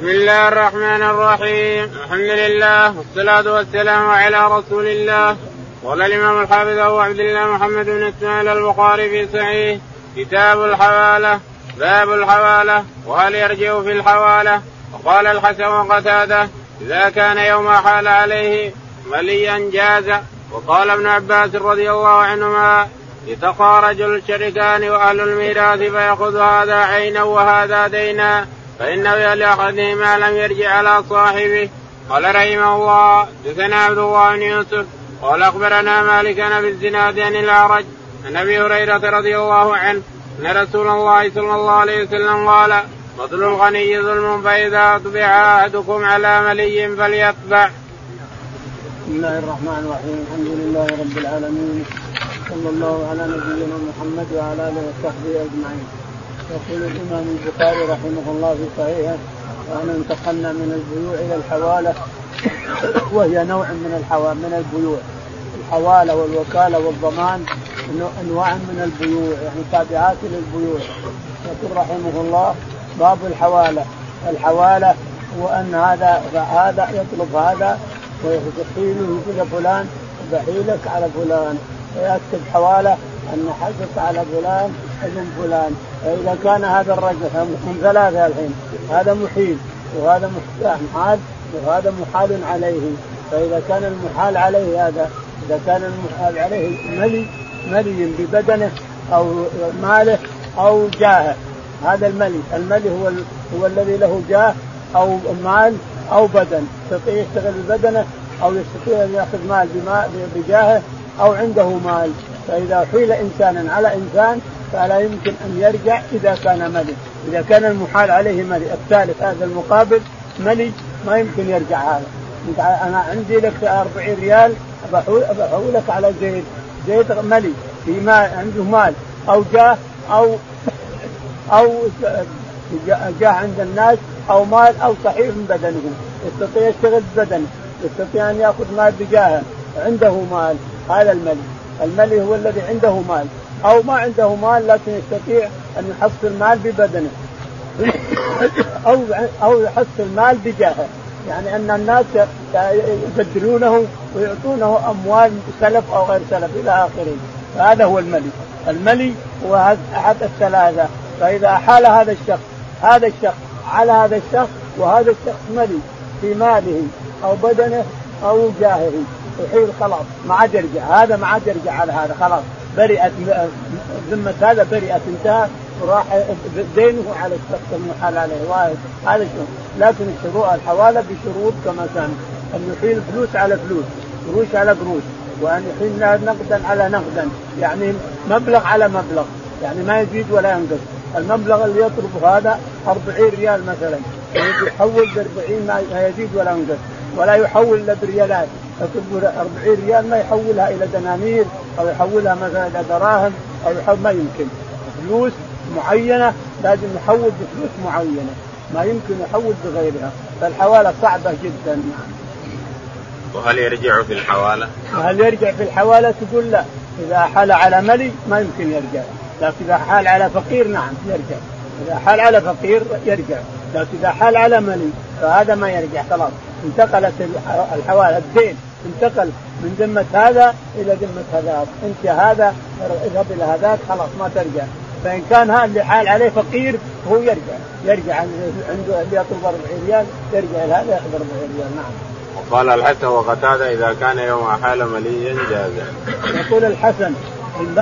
بسم الله الرحمن الرحيم. الحمد لله والصلاة والسلام على رسول الله. قال الإمام الحافظ أبو عبد الله محمد بن إسماعيل البخاري في صحيح. كتاب الحوالة باب الحوالة وهل يرجع في الحوالة؟ وقال الحسن وقتاده إذا كان يوم حال عليه مليا جاز. وقال ابن عباس رضي الله عنهما يتخارج الشركان وأهل الميراث فيأخذ هذا عينا وهذا دينا. فإنه لاحدهما لم يرجع على صاحبه قال رحمه الله دثنا عبد الله بن يوسف قال أخبرنا مالك عن الزناد عن الأعرج عن أبي هريرة رضي الله عنه أن رسول الله صلى الله عليه وسلم قال فضل الغني ظلم فإذا أطبع أحدكم على ملي فليتبع. بسم الله الرحمن الرحيم الحمد لله رب العالمين صلى الله على نبينا محمد وعلى آله وصحبه أجمعين. يقول الإمام البخاري رحمه الله في صحيحه وانا انتقلنا من البيوع إلى الحوالة. وهي نوع من الحوا من البيوع. الحوالة والوكالة والضمان أنواع من البيوع يعني تابعات للبيوع. يقول رحمه الله باب الحوالة. الحوالة هو أن هذا هذا يطلب هذا ويحيله يقول فلان بحيلك على فلان. ويكتب حوالة أن حقك على فلان ابن فلان. فاذا كان هذا الرجل هم ثلاثة الحين. هذا محيل وهذا محال وهذا محال عليه. فإذا كان المحال عليه هذا إذا كان المحال عليه ملي ملي ببدنه أو ماله أو جاهه. هذا الملي. الملي هو هو الذي له جاه أو مال أو بدن. يستطيع يشتغل ببدنه أو يستطيع أن يأخذ مال بجاهه أو عنده مال. فإذا حيل إنسانا على إنسان فلا يمكن أن يرجع إذا كان ملي إذا كان المحال عليه ملي الثالث هذا المقابل ملي ما يمكن يرجع هذا. أنا عندي لك 40 ريال بحولك على زيد. زيد ملي في مال عنده مال. أو جاه أو أو جاه عند الناس أو مال أو صحيح من بدنه. يستطيع يشتغل ببدنه. يستطيع أن يأخذ مال بجاهه. عنده مال. هذا الملي الملي هو الذي عنده مال. أو ما عنده مال لكن يستطيع أن يحصل مال ببدنه. أو أو يحصل مال بجاهه. يعني أن الناس يبدلونه ويعطونه أموال سلف أو غير سلف إلى آخره. فهذا هو الملي. الملي هو أحد الثلاثة. فإذا حال هذا الشخص هذا الشخص على هذا الشخص وهذا الشخص ملي في ماله أو بدنه أو جاهه يحيل خلاص ما عاد يرجع هذا ما عاد يرجع على هذا خلاص. برئت ذمة هذا برئت انتهى وراح دينه على الشخص المحال عليه هذا شو لكن الشروط الحوالة بشروط كما كان. أن يحيل فلوس على فلوس قروش على قروش وأن يحيل نقدا على نقدا. يعني مبلغ على مبلغ. يعني ما يزيد ولا ينقص. المبلغ اللي يطلب هذا 40 ريال مثلا. يحول ب 40 ما يزيد ولا ينقص. ولا يحول إلا بريالات. يطلب 40 ريال ما يحولها إلى دنانير أو يحولها مثلا إلى دراهم أو يحول ما يمكن. فلوس معينة لازم يحول بفلوس معينة ما يمكن يحول بغيرها. فالحوالة صعبة جدا. وهل يرجع في الحوالة؟ وهل يرجع في الحوالة؟ تقول لا. إذا حال على ملي ما يمكن يرجع. لكن إذا حال على فقير نعم يرجع. إذا حال على فقير يرجع. لكن إذا حال على ملي فهذا ما يرجع خلاص. انتقلت الحواله الدين انتقل من ذمة هذا إلى ذمة هذاك، أنت هذا اذهب إلى هذاك خلاص ما ترجع، فإن كان هذا اللي حال عليه فقير هو يرجع، يرجع عنده اللي يطلب 40 ريال يرجع إلى هذا ياخذ 40 ريال، نعم. وقال الحسن وقتادة إذا كان يوم حال مليا جاز. يقول الحسن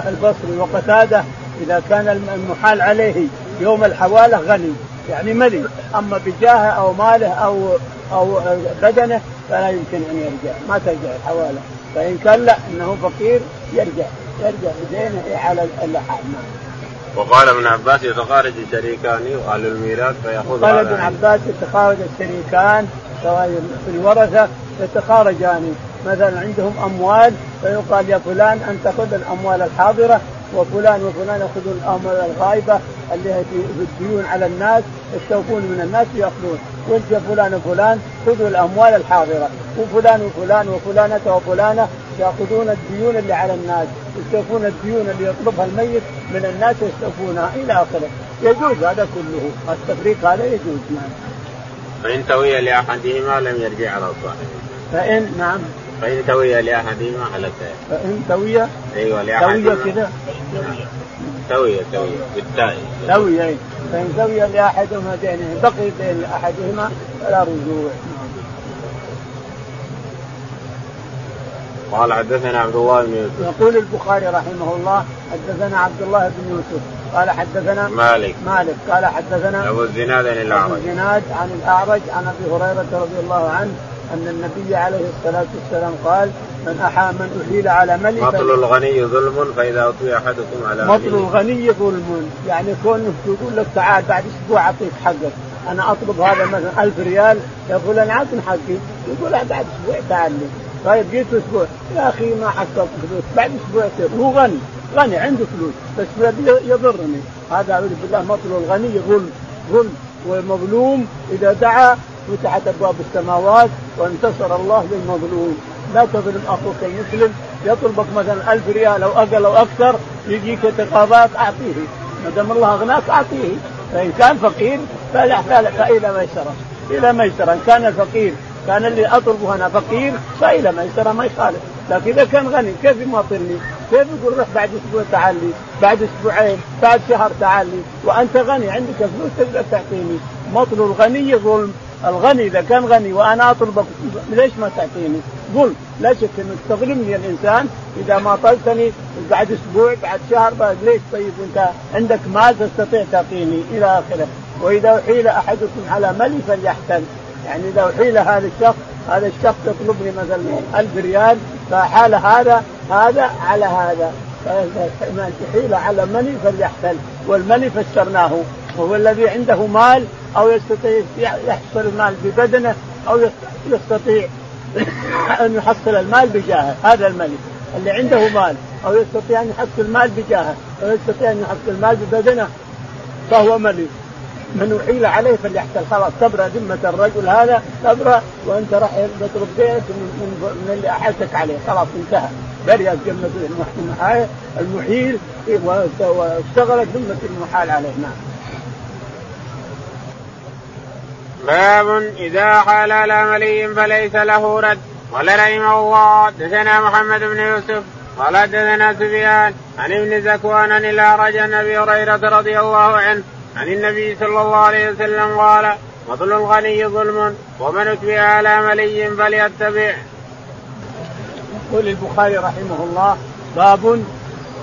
البصري وقتادة إذا كان المحال عليه يوم الحوالة غني يعني ملي. أما بجاهه أو ماله أو أو بدنه فلا يمكن أن يرجع. ما ترجع الحواله فإن كان لا إنه فقير يرجع. يرجع بدينه على اللحام. وقال ابن عباس يتخارج الشريكان واهل الميراث فيأخذ قال ابن عباس يتخارج الشريكان سواء في الورثة يتخارجان. مثلا عندهم أموال فيقال يا فلان أنت خذ الأموال الحاضرة وفلان وفلان ياخذون الاموال الغائبة اللي هي في الديون على الناس يستوفون من الناس وياخذون وانت فلان وفلان خذوا الأموال الحاضرة. وفلان وفلان وفلانة وفلانة يأخذون الديون اللي على الناس. يستوفون الديون اللي يطلبها الميت من الناس يستوفونها إلى آخره. يجوز هذا كله. التفريق هذا يجوز نعم. فإن توي لأحدهما لم يرجع على صاحبه. فإن نعم. فإن توي لأحدهما هلك. فإن توي أيوه لأحدهما. توي كذا توي توي بالتاء. توي أي. فإن توي لأحدهما دينه بقي بين أحدهما فلا رجوع. قال حدثنا عبد الله بن يوسف. يقول البخاري رحمه الله حدثنا عبد الله بن يوسف. قال حدثنا مالك. مالك. قال حدثنا أبو الزناد عن أبو الاعرج الزناد عن الأعرج عن أبي هريرة رضي الله عنه أن النبي عليه الصلاة والسلام قال من أحا من أحيل على ملك مطل الغني ظلم فإذا أطوي أحدكم على مطل. الغني ظلم. يعني كونه يقول لك تعال بعد أسبوع أعطيك حقك. أنا أطلب هذا مثلا ألف ريال. يا فلان عطني حقي. يقول بعد أسبوع تعال لي. طيب جيت أسبوع. يا أخي ما حصلت فلوس. بعد يصير. هو غني. غني عنده فلوس. بس يضرني. هذا أعوذ بالله مطل الغني ظلم. ظلم. والمظلوم إذا دعا فتحت أبواب السماوات وانتصر الله للمظلوم. لا تظلم أخوك المسلم. يطلبك مثلا ألف ريال أو أقل أو أكثر يجيك تقاضات أعطيه. ما دام الله أغناك أعطيه. فإن كان فقير فلا فإلى ميسرة. إلى ميسرة. إن كان الفقير كان اللي أطلبه أنا فقير فإلى ميسرة ما يخالف. لكن إذا كان غني كيف يماطلني؟ كيف يقول روح بعد أسبوع تعال لي؟ بعد أسبوعين، بعد شهر تعال لي، وأنت غني عندك فلوس تقدر تعطيني، مطل الغني ظلم، الغني إذا كان غني وأنا اطلبك ليش ما تعطيني؟ ظلم، لا شك إنه تظلمني الإنسان إذا ما طلتني بعد أسبوع بعد شهر بعد ليش؟ طيب أنت عندك مال تستطيع تعطيني إلى آخره، وإذا أحيل أحدكم على ملي فليحتل، يعني إذا أحيل هذا الشخص هذا الشخص يطلبني مثلا ألف ريال فحال هذا هذا على هذا. من تحيل على مني فليحتل والمني فسرناه. وهو الذي عنده مال أو يستطيع يحصل المال ببدنه أو يستطيع أن يحصل المال بجاهه. هذا الملك. اللي عنده مال أو يستطيع أن يحصل المال بجاهه أو يستطيع أن يحصل المال ببدنه فهو ملك. من أحيل عليه فليحتل خلاص تبرى ذمة الرجل هذا تبرى وأنت راح تطلب بيت من, من اللي أحلتك عليه. خلاص انتهى. برئت ذمه المحيل واشتغلت ذمة المحال عليه. نعم. باب إذا حال على ملي فليس له رد قال رحمه الله دثنا محمد بن يوسف قال دثنا سفيان عن ابن زكوان عن الأعرج عن أبي هريرة رضي الله عنه عن النبي صلى الله عليه وسلم قال فضل الغني ظلم ومن اتبع على ملي فليتبع. يقول البخاري رحمه الله باب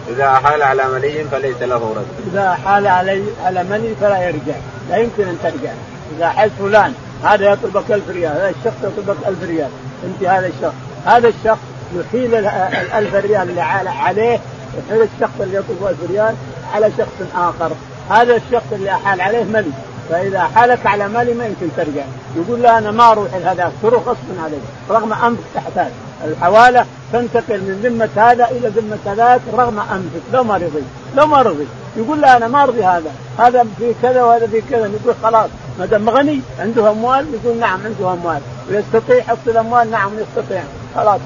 إذا حال على ملي فليس له رد. إذا حال علي على ملي فلا يرجع، لا يمكن أن ترجع، إذا حال فلان هذا يطلبك ألف ريال، هذا الشخص يطلبك ألف ريال، أنت هذا الشخص، هذا الشخص يحيل الألف ريال اللي عليه يحيل الشخص اللي يطلب ألف ريال على شخص آخر، هذا الشخص اللي أحال عليه ملي. فإذا حالك على مالي ما يمكن ترجع. يقول لا أنا ما أروح لهذاك تروح غصبا عليك رغم أنفك تحتاج. الحوالة تنتقل من ذمة هذا إلى ذمة هذاك رغم أنفك لو ما رضي لو ما رضي. يقول لا أنا ما أرضي هذا. هذا في كذا وهذا في كذا. يقول خلاص ما دام غني عنده أموال يقول نعم عنده أموال. ويستطيع يحصل اموال نعم يستطيع. خلاص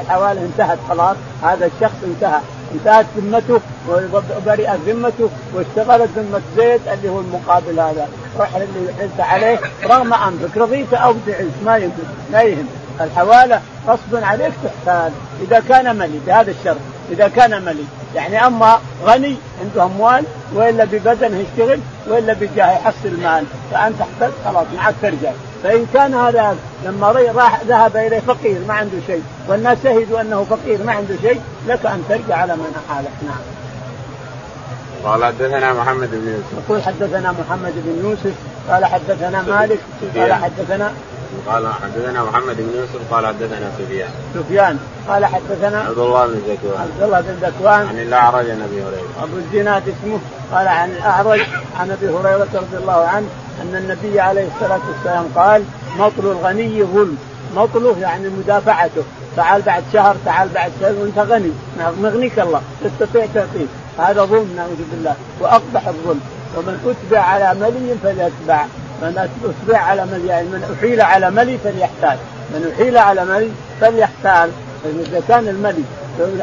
الحواله انتهت خلاص. هذا الشخص انتهى. انتهت ذمته وبرئت ذمته واشتغلت ذمة زيد اللي هو المقابل هذا. روح اللي حلت عليه. رغم انفك رضيت أو تعز ما يمكن لا يهم. الحواله غصبا عليك تحتاج إذا كان ملي بهذا الشرط. إذا كان ملي. يعني أما غني عنده أموال وإلا ببدنه يشتغل وإلا بجاه يحصل المال. فأنت احتجت خلاص معك ترجع. فإن كان هذا لما راح ذهب إليه فقير ما عنده شيء. والناس شهدوا أنه فقير ما عنده شيء لك أن ترجع على من احالك نعم. قال حدثنا محمد بن يوسف. يقول حدثنا محمد بن يوسف قال حدثنا مالك قال حدثنا قال حدثنا محمد بن يوسف قال حدثنا سفيان. سفيان. قال حدثنا عبد الله بن زكوان عبد الله بن زكوان عن الأعرج عن أبي هريرة. أبو الزناد اسمه. قال عن الأعرج عن أبي هريرة رضي الله عنه أن النبي عليه الصلاة والسلام قال مطل الغني ظلم. مطله يعني مدافعته. تعال بعد شهر تعال بعد شهر وأنت غني. مغنيك الله تستطيع تعطيه هذا ظلم نعوذ بالله. وأقبح الظلم. ومن أتبع على ملي فليتبع. من اتبع على ملي. يعني من أحيل على ملي فليحتال. من أحيل على ملي فليحتال. إذا كان الملي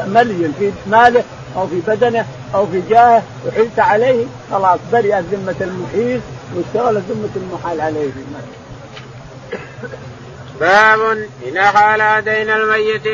ملي في ماله أو في بدنه أو في جاهه أحيلت عليه خلاص برئت ذمة المحيل واشتغلت ذمة المحال عليه. باب إن حال دين الميت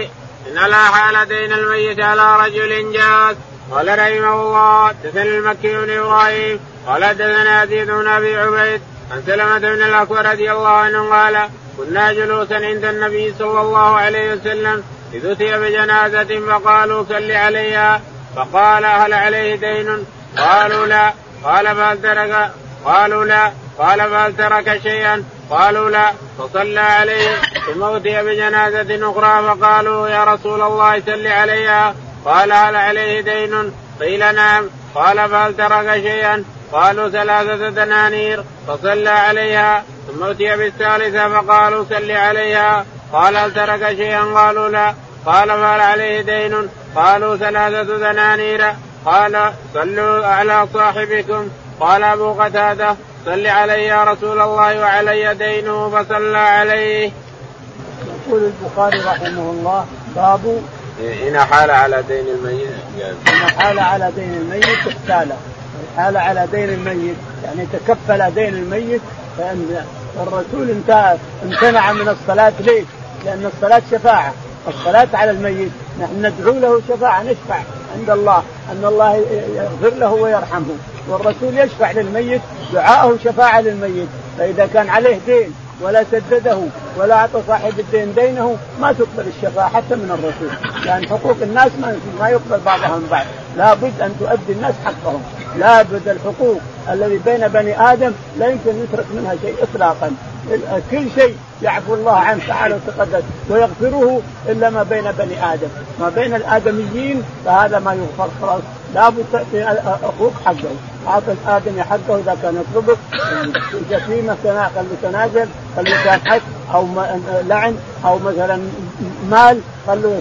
إن لا حال دين الميت على رجل جاز. قال رحمه الله دثنا المكي بن إبراهيم. قال يزيد بن أبي عبيد. عن سلمة بن الاكبر رضي الله عنه قال كنا جلوسا عند النبي صلى الله عليه وسلم إذ أتي بجنازة فقالوا صل عليها فقال هل عليه دين؟ قالوا لا قال فهل ترك قالوا لا قال فهل ترك شيئا؟ قالوا لا فصلى عليه ثم أتي بجنازة أخرى فقالوا يا رسول الله صل عليها قال هل عليه دين؟ قيل نعم قال فهل ترك شيئا؟ قالوا ثلاثة دنانير فصلى عليها ثم أتي بالثالثة فقالوا صل عليها قال هل ترك شيئا؟ قالوا لا قال فهل عليه دين؟ قالوا ثلاثة دنانير قال صلوا على صاحبكم قال أبو قتادة صل علي يا رسول الله وعلي دينه فصلى عليه. يقول البخاري رحمه الله باب إن حال على دين الميت إن حال على دين الميت اختاله حال على دين الميت. يعني تكفل دين الميت فإن الرسول امتنع من الصلاة. ليش؟ لأن الصلاة شفاعة. الصلاة على الميت. نحن ندعو له شفاعة نشفع عند الله. أن الله يغفر له ويرحمه. والرسول يشفع للميت دعاءه شفاعة للميت. فإذا كان عليه دين ولا سدده ولا أعطى صاحب الدين دينه ما تقبل الشفاعة حتى من الرسول. لأن حقوق الناس ما ما يقبل بعضها من بعض لابد أن تؤدي الناس حقهم. لابد الحقوق الذي بين بني آدم لا يمكن يترك منها شيء اطلاقا. كل شيء يعفو الله عنه تعالى وتقدس ويغفره إلا ما بين بني آدم، ما بين الآدميين فهذا ما يغفر خلاص. لابد تعطي أخوك حقه، اعطي الآدمي حقه إذا كان يطلبك جسيمه خلي تنازل خلي حق أو لعن أو مثلا مال خلوا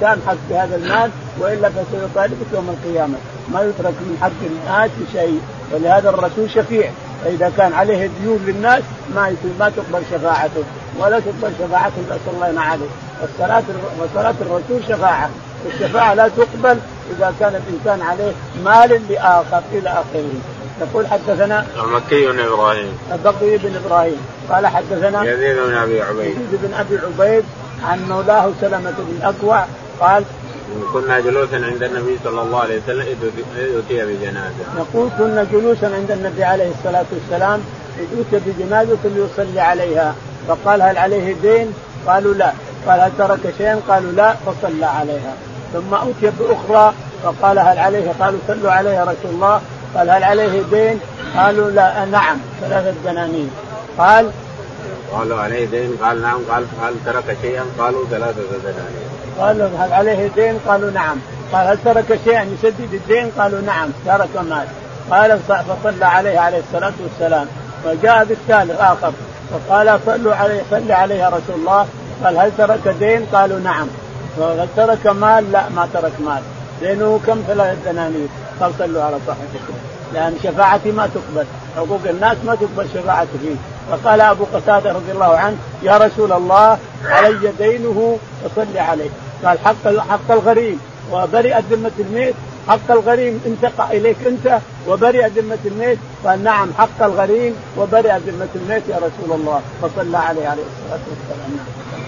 كان حق بهذا المال وإلا فسيطالبك يوم القيامة. ما يترك من حق الناس شيء. ولهذا الرسول شفيع. فإذا كان عليه ديون للناس ما ما تقبل شفاعته. ولا تقبل شفاعته نسال الله عليه الصلاه وصلاة الرسول شفاعة. الشفاعة لا تقبل إذا كان الإنسان عليه مال لآخر إلى آخره. يقول حدثنا المكي بن إبراهيم. البقي بن إبراهيم. قال حدثنا يزيد بن أبي عبيد. يزيد بن أبي عبيد عن مولاه سلمة بن الاكوع قال كنا جلوسا عند النبي صلى الله عليه وسلم إذ اتي بجنازة. يقول كنا جلوسا عند النبي عليه الصلاة والسلام إذ اتي بجنازة ليصلي عليها فقال هل عليه دين؟ قالوا لا قال هل ترك شيئا؟ قالوا لا فصلى عليها ثم اتي بأخرى فقال هل عليه؟ قالوا صلوا عليه يا رسول الله قال هل عليه دين؟ قالوا لا نعم ثلاثة دنانير قال قالوا عليه دين قال نعم قال هل ترك شيئا؟ قالوا ثلاثة دنانير قالوا هل عليه دين؟ قالوا نعم. قال هل ترك شيئا يسدد الدين؟ قالوا نعم ترك مال قال فصلى عليه عليه الصلاة والسلام. وجاء بالثالث آخر فقال صلوا عليه صلى عليه رسول الله. قال هل ترك دين؟ قالوا نعم. هل ترك مال؟ لا ما ترك مال. دينه كم ثلاثة دنانير. قال صلوا على صاحبكم لأن شفاعتي ما تقبل. حقوق الناس ما تقبل شفاعتي فيه. فقال أبو قتادة رضي الله عنه يا رسول الله علي دينه فصل عليه. قال حق حق الغريم. وبرئت ذمة الميت حق الغريم انتقى إليك أنت. وبرئ ذمة الميت قال نعم حق الغريم. وبرئ ذمة الميت يا رسول الله. فصلى عليه عليه الصلاة والسلام.